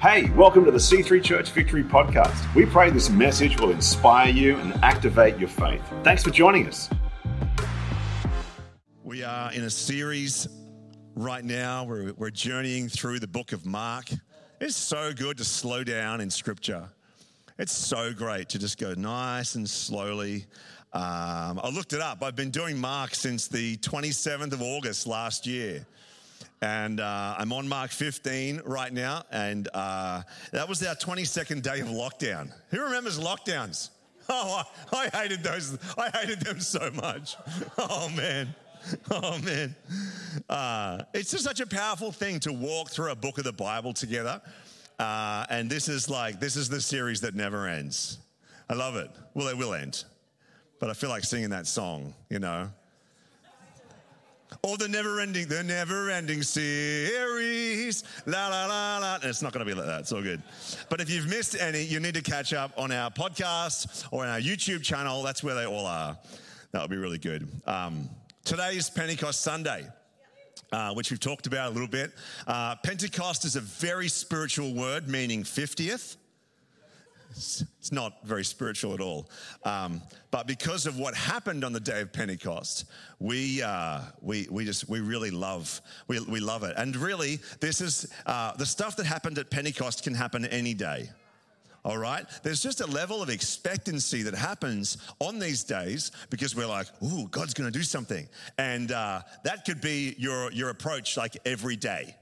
Hey, welcome to the C3 Church Victory Podcast. We pray this message will inspire you and activate your faith. Thanks for joining us. We are in a series right now. We're, journeying through the book of Mark. It's so good to slow down in scripture. It's so great to just go nice and slowly. Um, I looked it up. I've been doing Mark since the 27th of August last year. And uh, I'm on Mark 15 right now. And uh, that was our 22nd day of lockdown. Who remembers lockdowns? Oh, I, I hated those. I hated them so much. Oh, man. Oh, man. Uh, it's just such a powerful thing to walk through a book of the Bible together. Uh, and this is like, this is the series that never ends. I love it. Well, it will end. But I feel like singing that song, you know. Or the never ending, the never ending series. La la la la. And it's not going to be like that. It's all good. But if you've missed any, you need to catch up on our podcast or on our YouTube channel. That's where they all are. That would be really good. Um, today is Pentecost Sunday. Uh, which we've talked about a little bit. Uh, Pentecost is a very spiritual word, meaning 50th. It's not very spiritual at all. Um, but because of what happened on the day of Pentecost, we, uh, we, we just, we really love, we, we love it. And really, this is, uh, the stuff that happened at Pentecost can happen any day. All right? There's just a level of expectancy that happens on these days because we're like, ooh, God's gonna do something. And uh, that could be your, your approach like every day.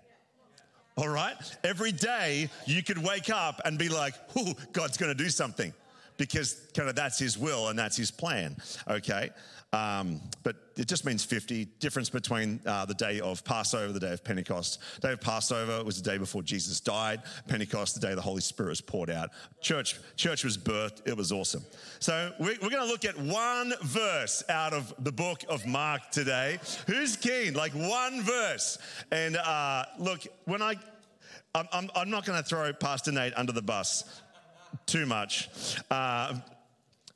All right? Every day you could wake up and be like, "Ooh, God's going to do something," because kind of that's His will and that's His plan. Okay, um, but it just means 50. Difference between uh, the day of Passover, the day of Pentecost. Day of Passover was the day before Jesus died. Pentecost, the day the Holy Spirit was poured out. Church, church was birthed. It was awesome. So we're, we're going to look at one verse out of the book of Mark today. Who's keen? Like one verse. And uh, look, when I, I'm, I'm, I'm not going to throw Pastor Nate under the bus too much. Uh,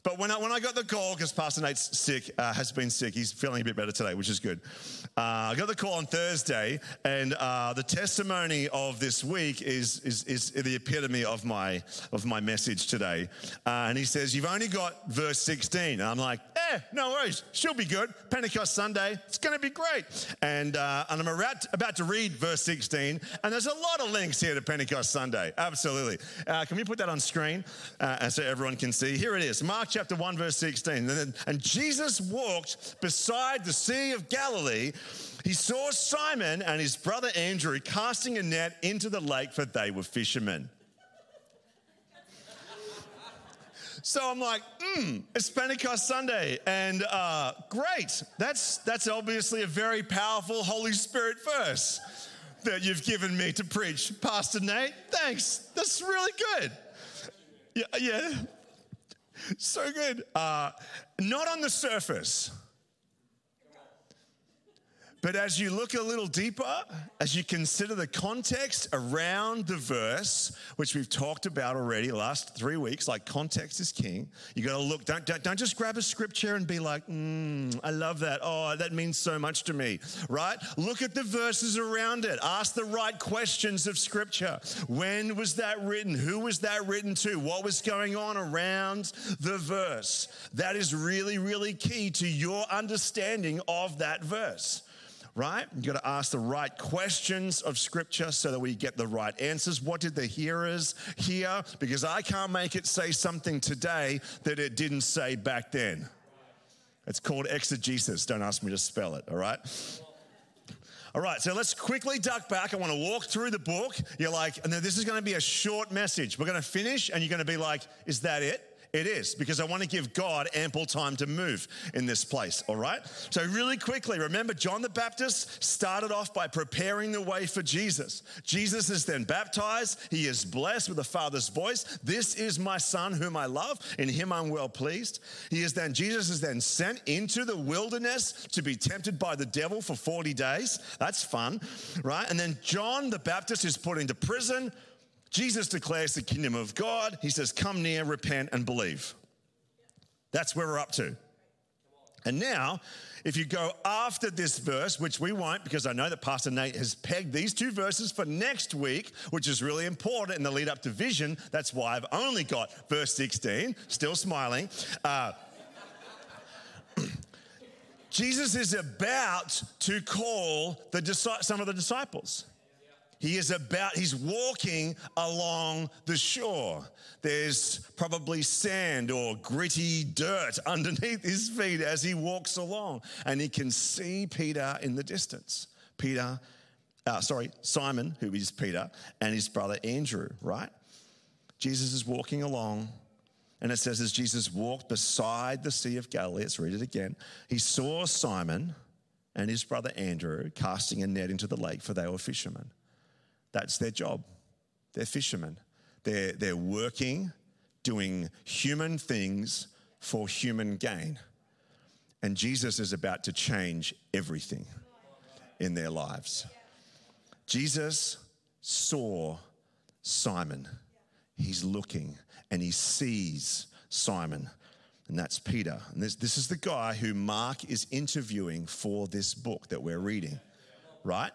but when I, when I got the call, because Pastor Nate's sick, uh, has been sick, he's feeling a bit better today, which is good. Uh, I got the call on Thursday, and uh, the testimony of this week is, is, is the epitome of my, of my message today. Uh, and he says, You've only got verse 16. And I'm like, Eh, no worries, she'll be good. Pentecost Sunday, it's going to be great. And, uh, and I'm about, about to read verse 16, and there's a lot of links here to Pentecost Sunday. Absolutely. Uh, can we put that on screen so everyone can see? Here it is Mark chapter 1, verse 16. And, Jesus walked beside the Sea of Galilee. He saw Simon and his brother Andrew casting a net into the lake, for they were fishermen. So I'm like, hmm, it's Pentecost Sunday, and uh, great. That's that's obviously a very powerful Holy Spirit verse that you've given me to preach, Pastor Nate. Thanks. That's really good. Yeah, yeah. So good. Uh, not on the surface. But as you look a little deeper, as you consider the context around the verse, which we've talked about already last three weeks, like context is king. You got to look. Don't, don't, don't just grab a scripture and be like, mm, "I love that. Oh, that means so much to me." Right? Look at the verses around it. Ask the right questions of scripture. When was that written? Who was that written to? What was going on around the verse? That is really, really key to your understanding of that verse right? You got to ask the right questions of scripture so that we get the right answers. What did the hearers hear? Because I can't make it say something today that it didn't say back then. It's called exegesis. Don't ask me to spell it, all right? All right, so let's quickly duck back. I want to walk through the book. You're like, and then this is going to be a short message. We're going to finish, and you're going to be like, is that it? It is, because I want to give God ample time to move in this place, all right? So, really quickly, remember John the Baptist started off by preparing the way for Jesus. Jesus is then baptized. He is blessed with the Father's voice. This is my Son whom I love. In him I'm well pleased. He is then, Jesus is then sent into the wilderness to be tempted by the devil for 40 days. That's fun, right? And then John the Baptist is put into prison Jesus declares the kingdom of God. He says, Come near, repent, and believe. That's where we're up to. And now, if you go after this verse, which we won't because I know that Pastor Nate has pegged these two verses for next week, which is really important in the lead up to vision. That's why I've only got verse 16, still smiling. Uh, Jesus is about to call the, some of the disciples. He is about, he's walking along the shore. There's probably sand or gritty dirt underneath his feet as he walks along, and he can see Peter in the distance. Peter, uh, sorry, Simon, who is Peter, and his brother Andrew, right? Jesus is walking along, and it says, as Jesus walked beside the Sea of Galilee, let's read it again, he saw Simon and his brother Andrew casting a net into the lake, for they were fishermen. That's their job. They're fishermen. They're, they're working, doing human things for human gain. And Jesus is about to change everything in their lives. Jesus saw Simon. He's looking and he sees Simon, and that's Peter. And this, this is the guy who Mark is interviewing for this book that we're reading, right?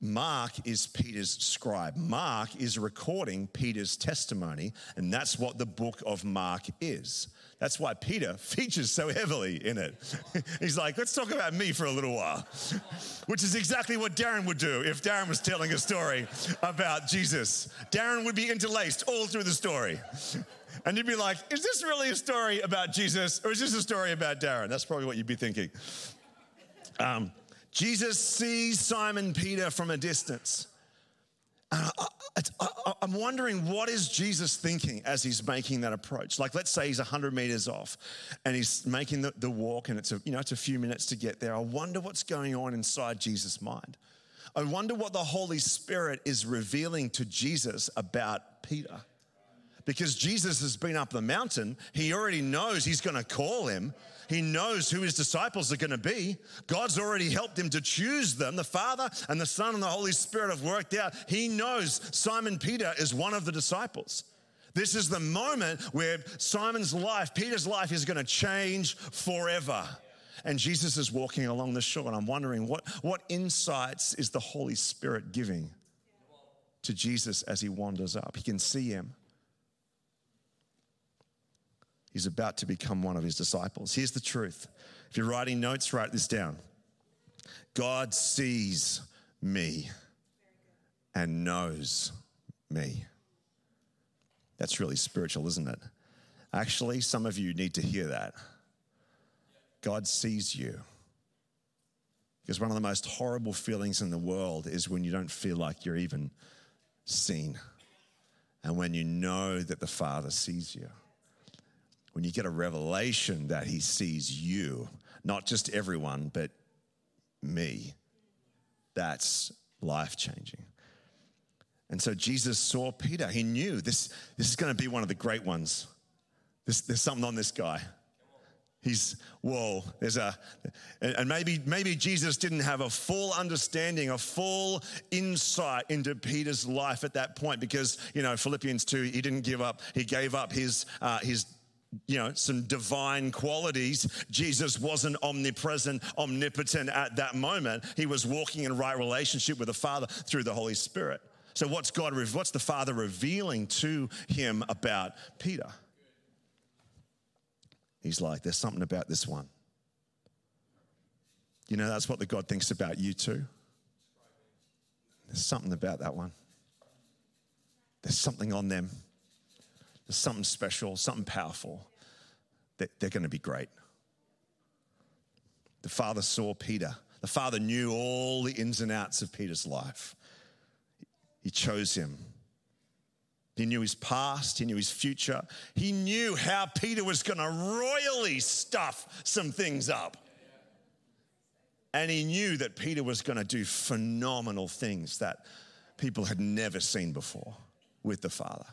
Mark is Peter's scribe. Mark is recording Peter's testimony, and that's what the book of Mark is. That's why Peter features so heavily in it. He's like, let's talk about me for a little while, which is exactly what Darren would do if Darren was telling a story about Jesus. Darren would be interlaced all through the story. And you'd be like, is this really a story about Jesus or is this a story about Darren? That's probably what you'd be thinking. Um, Jesus sees Simon Peter from a distance. And I, am wondering what is Jesus thinking as he's making that approach? Like, let's say he's 100 meters off and he's making the, the walk, and it's a, you know, it's a few minutes to get there. I wonder what's going on inside Jesus' mind. I wonder what the Holy Spirit is revealing to Jesus about Peter. Because Jesus has been up the mountain, he already knows he's going to call him. He knows who his disciples are going to be. God's already helped him to choose them. The Father and the Son and the Holy Spirit have worked out. He knows Simon Peter is one of the disciples. This is the moment where Simon's life, Peter's life, is going to change forever. And Jesus is walking along the shore, and I'm wondering what, what insights is the Holy Spirit giving to Jesus as he wanders up? He can see him. He's about to become one of his disciples. Here's the truth. If you're writing notes, write this down. God sees me and knows me. That's really spiritual, isn't it? Actually, some of you need to hear that. God sees you. Because one of the most horrible feelings in the world is when you don't feel like you're even seen and when you know that the Father sees you when you get a revelation that he sees you, not just everyone, but me, that's life changing. And so Jesus saw Peter. He knew this, this is going to be one of the great ones. This, there's something on this guy. He's, whoa, there's a, and maybe, maybe Jesus didn't have a full understanding, a full insight into Peter's life at that point because, you know, Philippians 2, he didn't give up. He gave up his, uh, his you know, some divine qualities. Jesus wasn't omnipresent, omnipotent at that moment. He was walking in right relationship with the Father through the Holy Spirit. So, what's God, what's the Father revealing to him about Peter? He's like, there's something about this one. You know, that's what the God thinks about you too. There's something about that one. There's something on them. Something special, something powerful. They're going to be great. The father saw Peter. The father knew all the ins and outs of Peter's life. He chose him. He knew his past, he knew his future. He knew how Peter was going to royally stuff some things up. And he knew that Peter was going to do phenomenal things that people had never seen before with the Father.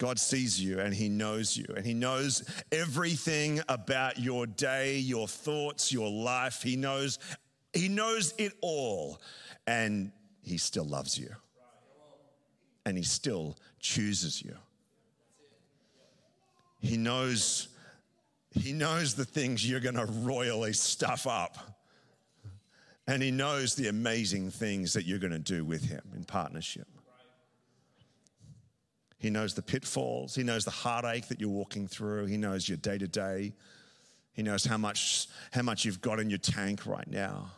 God sees you and He knows you, and He knows everything about your day, your thoughts, your life. He knows, He knows it all, and He still loves you, and He still chooses you. He knows He knows the things you're going to royally stuff up. And He knows the amazing things that you're going to do with Him in partnership. He knows the pitfalls. He knows the heartache that you're walking through. He knows your day to day. He knows how much, how much you've got in your tank right now.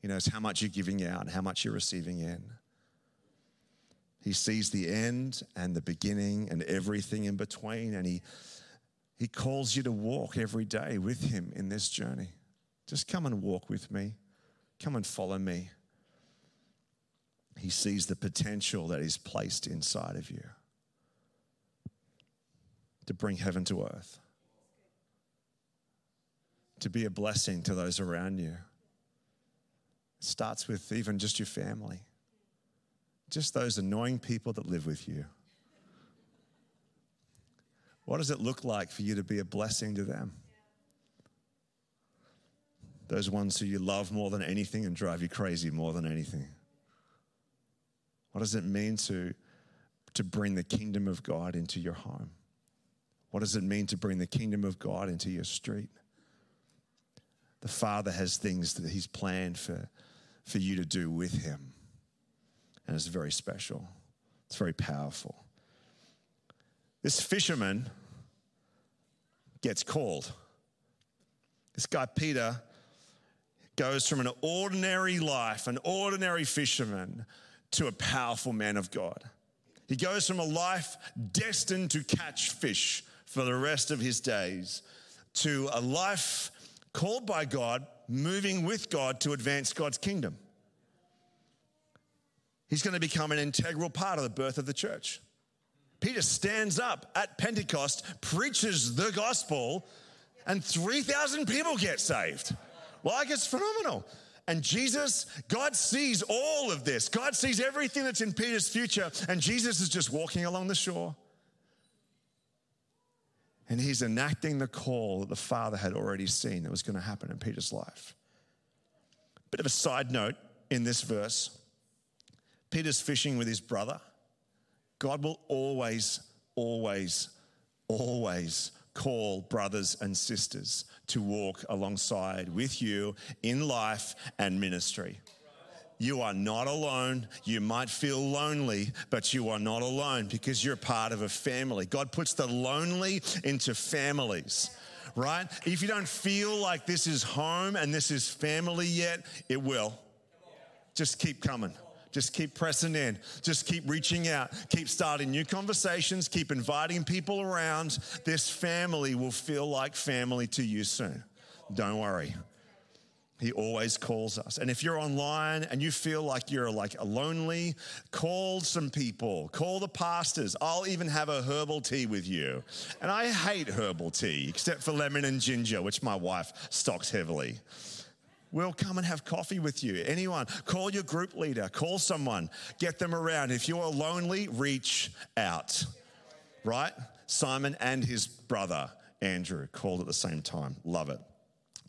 He knows how much you're giving out how much you're receiving in. He sees the end and the beginning and everything in between, and he, he calls you to walk every day with Him in this journey. Just come and walk with me, come and follow me. He sees the potential that is placed inside of you to bring heaven to earth, to be a blessing to those around you. It starts with even just your family, just those annoying people that live with you. What does it look like for you to be a blessing to them? Those ones who you love more than anything and drive you crazy more than anything. What does it mean to, to bring the kingdom of God into your home? What does it mean to bring the kingdom of God into your street? The Father has things that He's planned for, for you to do with Him. And it's very special, it's very powerful. This fisherman gets called. This guy, Peter, goes from an ordinary life, an ordinary fisherman, to a powerful man of God. He goes from a life destined to catch fish for the rest of his days to a life called by God, moving with God to advance God's kingdom. He's going to become an integral part of the birth of the church. Peter stands up at Pentecost, preaches the gospel, and 3,000 people get saved. Like it's phenomenal. And Jesus, God sees all of this. God sees everything that's in Peter's future, and Jesus is just walking along the shore. And he's enacting the call that the Father had already seen that was going to happen in Peter's life. Bit of a side note in this verse Peter's fishing with his brother. God will always, always, always call brothers and sisters to walk alongside with you in life and ministry. You are not alone. You might feel lonely, but you are not alone because you're part of a family. God puts the lonely into families, right? If you don't feel like this is home and this is family yet, it will. Just keep coming. Just keep pressing in. Just keep reaching out. Keep starting new conversations. Keep inviting people around. This family will feel like family to you soon. Don't worry. He always calls us. And if you're online and you feel like you're like lonely, call some people, call the pastors. I'll even have a herbal tea with you. And I hate herbal tea, except for lemon and ginger, which my wife stocks heavily. We'll come and have coffee with you. Anyone, call your group leader, call someone, get them around. If you're lonely, reach out, right? Simon and his brother, Andrew, called at the same time. Love it.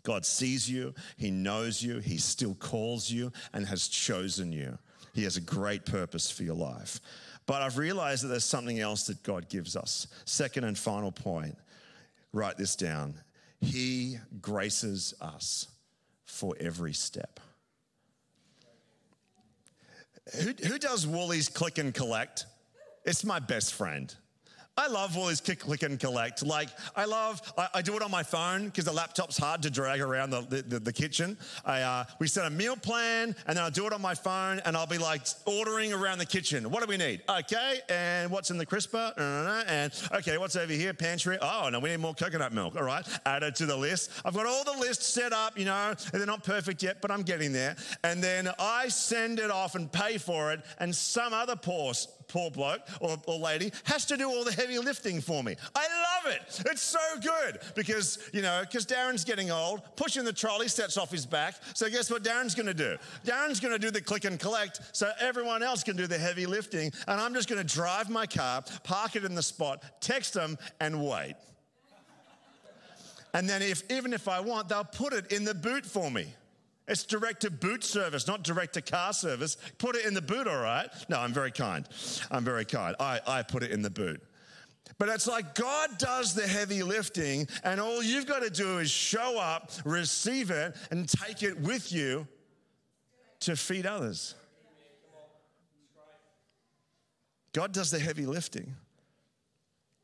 God sees you, He knows you, He still calls you, and has chosen you. He has a great purpose for your life. But I've realized that there's something else that God gives us. Second and final point write this down He graces us for every step. Who, who does Woolies click and collect? It's my best friend. I love all this click, click and collect. Like, I love, I, I do it on my phone because the laptop's hard to drag around the, the, the kitchen. I, uh, we set a meal plan and then I'll do it on my phone and I'll be like ordering around the kitchen. What do we need? Okay, and what's in the crisper? And okay, what's over here? Pantry. Oh, no, we need more coconut milk. All right, add it to the list. I've got all the lists set up, you know, and they're not perfect yet, but I'm getting there. And then I send it off and pay for it, and some other poor poor bloke or, or lady has to do all the heavy lifting for me. I love it. It's so good because, you know, because Darren's getting old, pushing the trolley sets off his back. So guess what Darren's going to do? Darren's going to do the click and collect so everyone else can do the heavy lifting. And I'm just going to drive my car, park it in the spot, text them, and wait. And then, if, even if I want, they'll put it in the boot for me. It's direct to boot service, not direct to car service. Put it in the boot, all right? No, I'm very kind. I'm very kind. I, I put it in the boot. But it's like God does the heavy lifting, and all you've got to do is show up, receive it, and take it with you to feed others. God does the heavy lifting.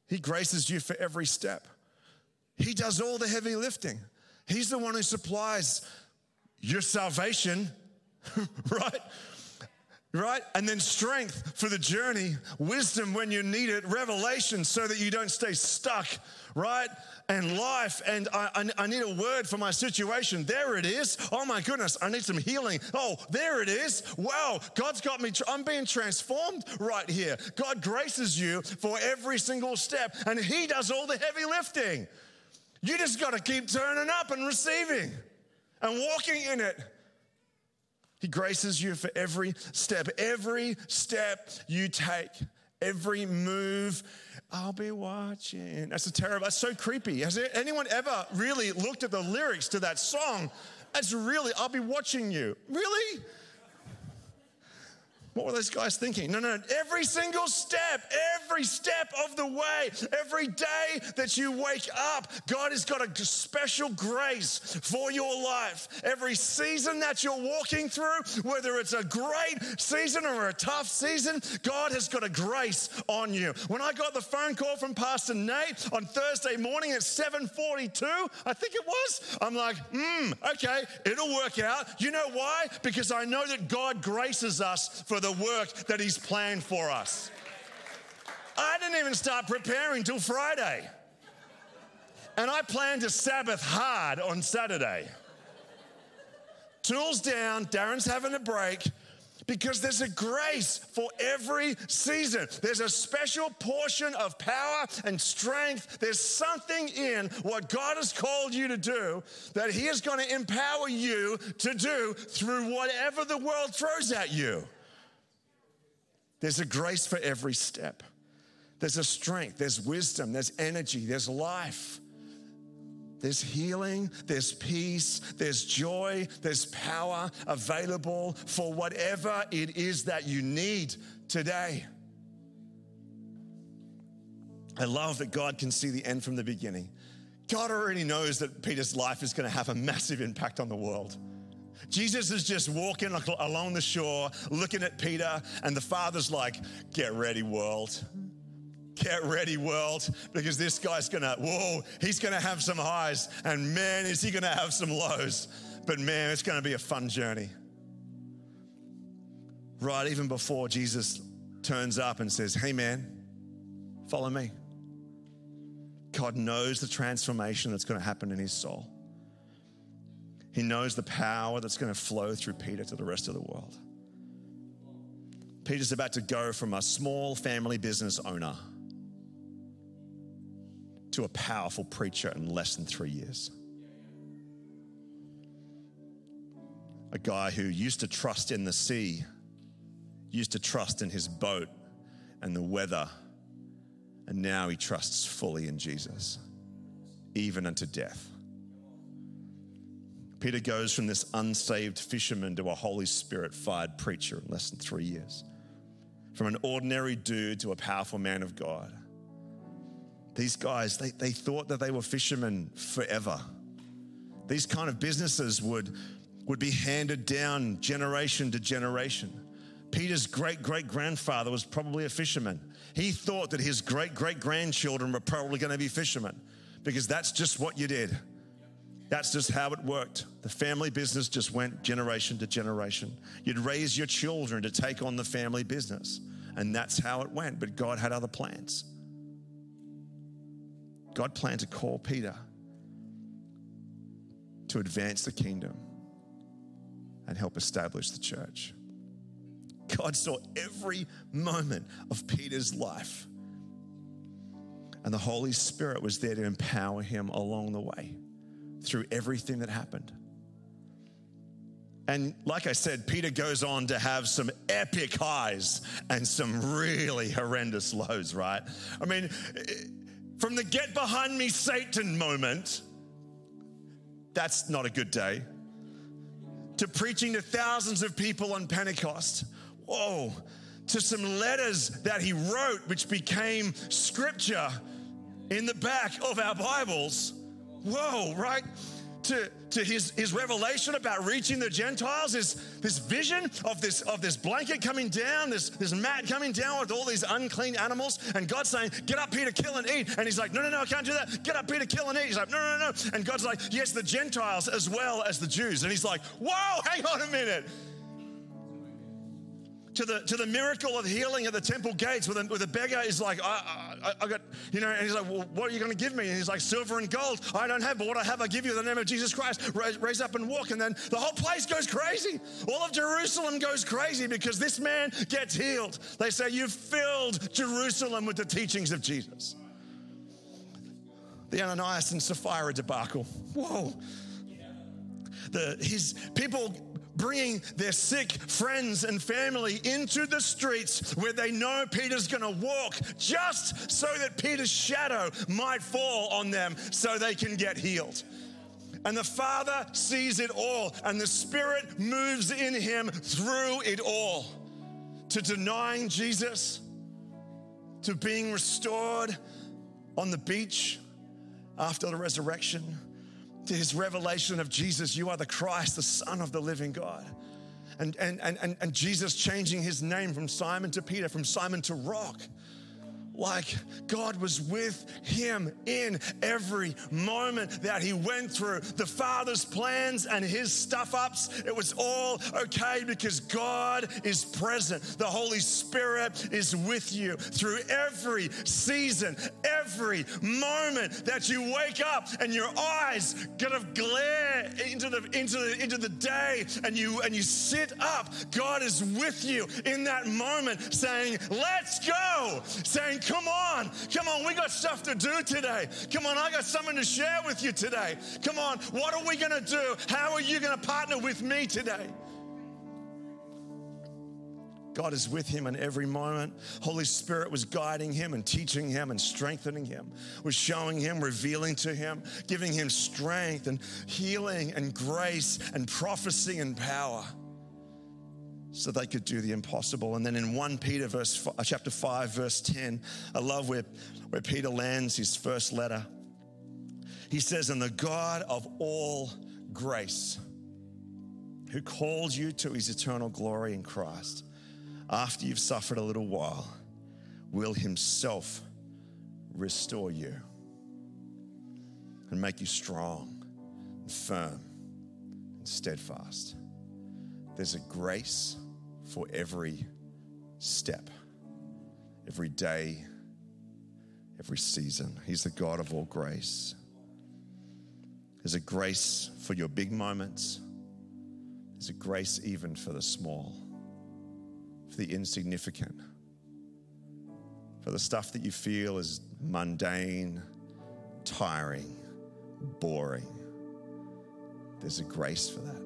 He graces you for every step. He does all the heavy lifting. He's the one who supplies your salvation, right? Right? And then strength for the journey, wisdom when you need it, revelation so that you don't stay stuck, right? And life. And I, I, I, need a word for my situation. There it is. Oh my goodness, I need some healing. Oh, there it is. Wow, God's got me. I'm being transformed right here. God graces you for every single step, and He does all the heavy lifting. You just got to keep turning up and receiving and walking in it. He graces you for every step, every step you take, every move. I'll be watching. That's a terrible, that's so creepy. Has anyone ever really looked at the lyrics to that song? That's really, I'll be watching you. Really? What were those guys thinking? No, no, no. every single step, every step of the way, every day that you wake up, God has got a special grace for your life. Every season that you're walking through, whether it's a great season or a tough season, God has got a grace on you. When I got the phone call from Pastor Nate on Thursday morning at 7:42, I think it was, I'm like, hmm, okay, it'll work out. You know why? Because I know that God graces us for the work that He's planned for us. I didn't even start preparing till Friday. And I plan to Sabbath hard on Saturday. Tools down, Darren's having a break because there's a grace for every season. There's a special portion of power and strength. There's something in what God has called you to do that He is going to empower you to do through whatever the world throws at you. There's a grace for every step. There's a strength, there's wisdom, there's energy, there's life. There's healing, there's peace, there's joy, there's power available for whatever it is that you need today. I love that God can see the end from the beginning. God already knows that Peter's life is going to have a massive impact on the world. Jesus is just walking along the shore, looking at Peter, and the Father's like, Get ready, world. Get ready, world, because this guy's gonna, whoa, he's gonna have some highs, and man, is he gonna have some lows. But man, it's gonna be a fun journey. Right, even before Jesus turns up and says, Hey, man, follow me. God knows the transformation that's gonna happen in his soul. He knows the power that's going to flow through Peter to the rest of the world. Peter's about to go from a small family business owner to a powerful preacher in less than three years. A guy who used to trust in the sea, used to trust in his boat and the weather, and now he trusts fully in Jesus, even unto death. Peter goes from this unsaved fisherman to a Holy Spirit fired preacher in less than three years. From an ordinary dude to a powerful man of God. These guys, they, they thought that they were fishermen forever. These kind of businesses would, would be handed down generation to generation. Peter's great great grandfather was probably a fisherman. He thought that his great great grandchildren were probably going to be fishermen because that's just what you did. That's just how it worked. The family business just went generation to generation. You'd raise your children to take on the family business, and that's how it went. But God had other plans. God planned to call Peter to advance the kingdom and help establish the church. God saw every moment of Peter's life, and the Holy Spirit was there to empower him along the way through everything that happened. And like I said, Peter goes on to have some epic highs and some really horrendous lows, right? I mean, from the get behind me, Satan moment, that's not a good day, to preaching to thousands of people on Pentecost, whoa, to some letters that he wrote, which became scripture in the back of our Bibles. Whoa, right? To, to his, his revelation about reaching the Gentiles, this, this vision of this, of this blanket coming down, this, this mat coming down with all these unclean animals, and God saying, Get up here to kill and eat. And he's like, No, no, no, I can't do that. Get up here to kill and eat. He's like, No, no, no. And God's like, Yes, the Gentiles as well as the Jews. And he's like, Whoa, hang on a minute to the, to the miracle of healing at the temple gates where the, where the beggar is like, I, I, I got, you know, and he's like, well, what are you going to give me? And he's like, silver and gold. I don't have, but what I have, I give you in the name of Jesus Christ. Raise, raise up and walk. And then the whole place goes crazy. All of Jerusalem goes crazy because this man gets healed. They say, You've filled Jerusalem with the teachings of Jesus. The Ananias and Sapphira debacle. Whoa. The, his people bringing their sick friends and family into the streets where they know Peter's going to walk just so that Peter's shadow might fall on them so they can get healed. And the Father sees it all, and the Spirit moves in him through it all to denying Jesus, to being restored on the beach after the resurrection to his revelation of Jesus, you are the Christ, the Son of the living God. And, and, and, and Jesus changing his name from Simon to Peter, from Simon to Rock like God was with him in every moment that he went through. The Father's plans and his stuff ups, it was all okay because God is present. The Holy Spirit is with you through every season, every moment that you wake up and your eyes kind of glare into the into the into the day and you and you sit up. God is with you in that moment saying, "Let's go." Saying, Come on, come on, we got stuff to do today. Come on, I got something to share with you today. Come on, what are we going to do? How are you going to partner with me today? God is with him in every moment. Holy Spirit was guiding him and teaching him and strengthening him, was showing him, revealing to him, giving him strength and healing and grace and prophecy and power so they could do the impossible. And then in 1 Peter verse uh, chapter 5 verse 10, I love where, where Peter lands his first letter. He says, "And the God of all grace, who called you to his eternal glory in Christ, after you've suffered a little while, will himself restore you and make you strong, and firm, and steadfast." There's a grace for every step, every day, every season. He's the God of all grace. There's a grace for your big moments. There's a grace even for the small, for the insignificant, for the stuff that you feel is mundane, tiring, boring. There's a grace for that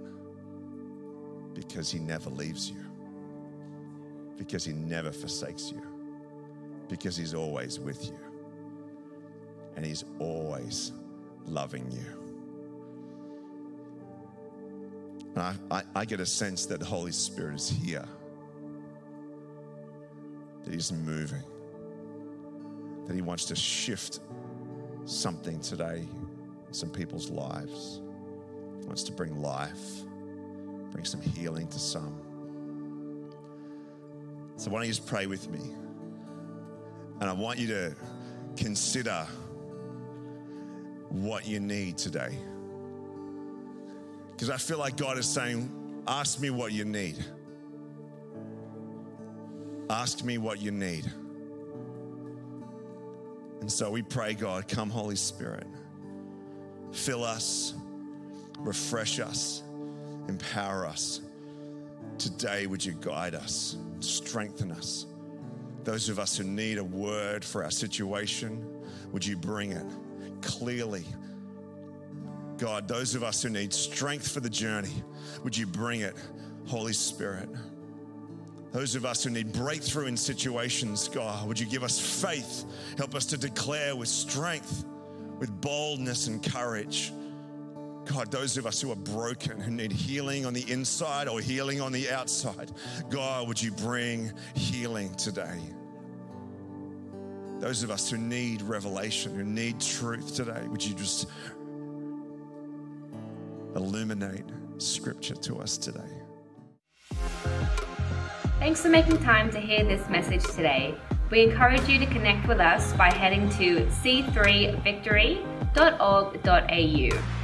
because He never leaves you because He never forsakes you, because He's always with you, and He's always loving you. I, I, I, get a sense that the Holy Spirit is here, that He's moving, that He wants to shift something today in some people's lives. He wants to bring life, bring some healing to some. So, why don't you just pray with me? And I want you to consider what you need today. Because I feel like God is saying, Ask me what you need. Ask me what you need. And so we pray, God, come, Holy Spirit, fill us, refresh us, empower us. Today, would you guide us? Strengthen us. Those of us who need a word for our situation, would you bring it clearly? God, those of us who need strength for the journey, would you bring it, Holy Spirit? Those of us who need breakthrough in situations, God, would you give us faith? Help us to declare with strength, with boldness and courage. God, those of us who are broken, who need healing on the inside or healing on the outside, God, would you bring healing today? Those of us who need revelation, who need truth today, would you just illuminate scripture to us today? Thanks for making time to hear this message today. We encourage you to connect with us by heading to c3victory.org.au